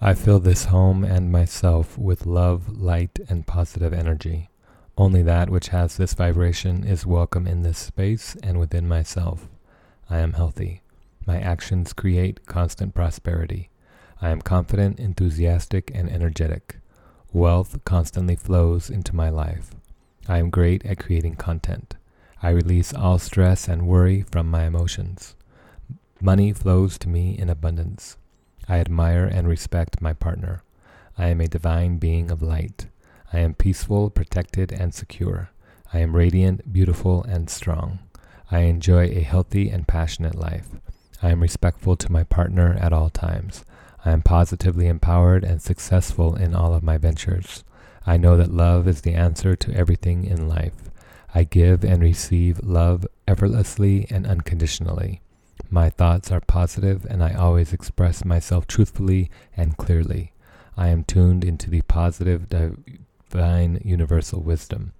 I fill this home and myself with love, light, and positive energy. Only that which has this vibration is welcome in this space and within myself. I am healthy. My actions create constant prosperity. I am confident, enthusiastic, and energetic. Wealth constantly flows into my life. I am great at creating content. I release all stress and worry from my emotions. Money flows to me in abundance. I admire and respect my partner. I am a divine being of light. I am peaceful, protected, and secure. I am radiant, beautiful, and strong. I enjoy a healthy and passionate life. I am respectful to my partner at all times. I am positively empowered and successful in all of my ventures. I know that love is the answer to everything in life. I give and receive love effortlessly and unconditionally. My thoughts are positive and I always express myself truthfully and clearly. I am tuned into the positive divine universal wisdom.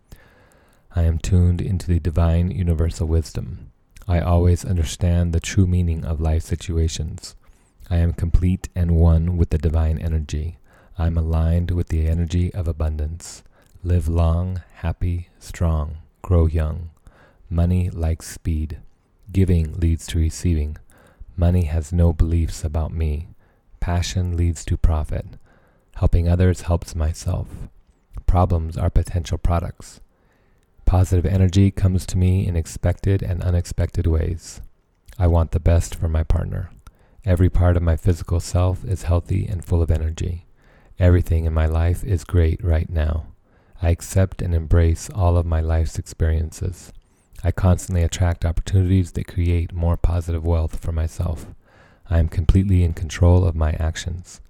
I am tuned into the divine universal wisdom. I always understand the true meaning of life situations. I am complete and one with the divine energy. I am aligned with the energy of abundance. Live long, happy, strong, grow young. Money likes speed. Giving leads to receiving. Money has no beliefs about me. Passion leads to profit. Helping others helps myself. Problems are potential products. Positive energy comes to me in expected and unexpected ways. I want the best for my partner. Every part of my physical self is healthy and full of energy. Everything in my life is great right now. I accept and embrace all of my life's experiences. I constantly attract opportunities that create more positive wealth for myself. I am completely in control of my actions.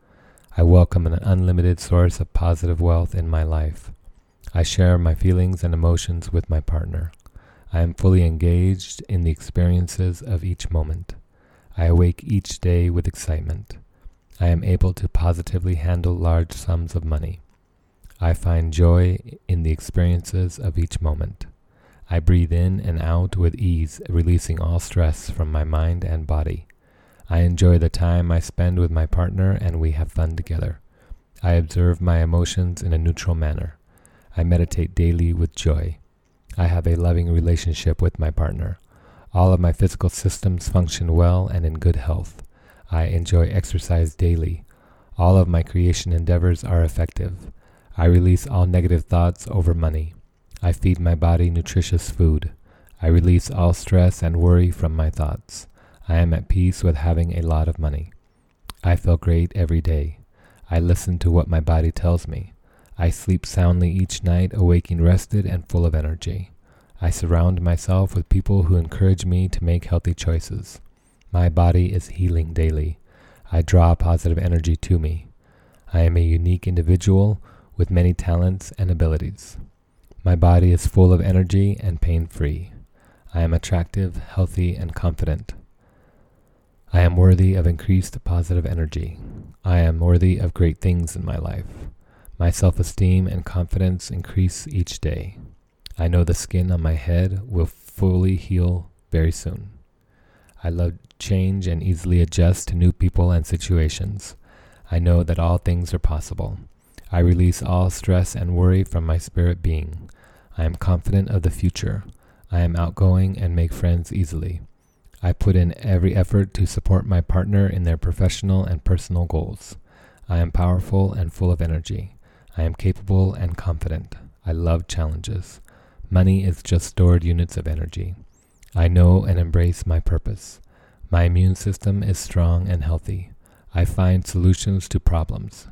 I welcome an unlimited source of positive wealth in my life. I share my feelings and emotions with my partner. I am fully engaged in the experiences of each moment. I awake each day with excitement. I am able to positively handle large sums of money. I find joy in the experiences of each moment. I breathe in and out with ease, releasing all stress from my mind and body. I enjoy the time I spend with my partner and we have fun together. I observe my emotions in a neutral manner. I meditate daily with joy. I have a loving relationship with my partner. All of my physical systems function well and in good health. I enjoy exercise daily. All of my creation endeavors are effective. I release all negative thoughts over money. I feed my body nutritious food. I release all stress and worry from my thoughts. I am at peace with having a lot of money. I feel great every day. I listen to what my body tells me. I sleep soundly each night, awaking rested and full of energy. I surround myself with people who encourage me to make healthy choices. My body is healing daily. I draw positive energy to me. I am a unique individual with many talents and abilities. My body is full of energy and pain free. I am attractive, healthy, and confident. I am worthy of increased positive energy. I am worthy of great things in my life. My self esteem and confidence increase each day. I know the skin on my head will fully heal very soon. I love change and easily adjust to new people and situations. I know that all things are possible. I release all stress and worry from my spirit being. I am confident of the future. I am outgoing and make friends easily. I put in every effort to support my partner in their professional and personal goals. I am powerful and full of energy. I am capable and confident. I love challenges. Money is just stored units of energy. I know and embrace my purpose. My immune system is strong and healthy. I find solutions to problems.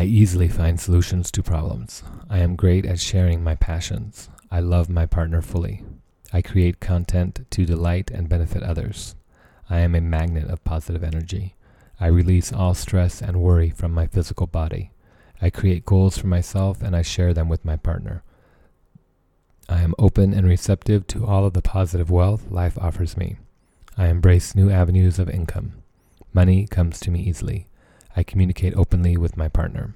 I easily find solutions to problems. I am great at sharing my passions. I love my partner fully. I create content to delight and benefit others. I am a magnet of positive energy. I release all stress and worry from my physical body. I create goals for myself and I share them with my partner. I am open and receptive to all of the positive wealth life offers me. I embrace new avenues of income. Money comes to me easily. I communicate openly with my partner.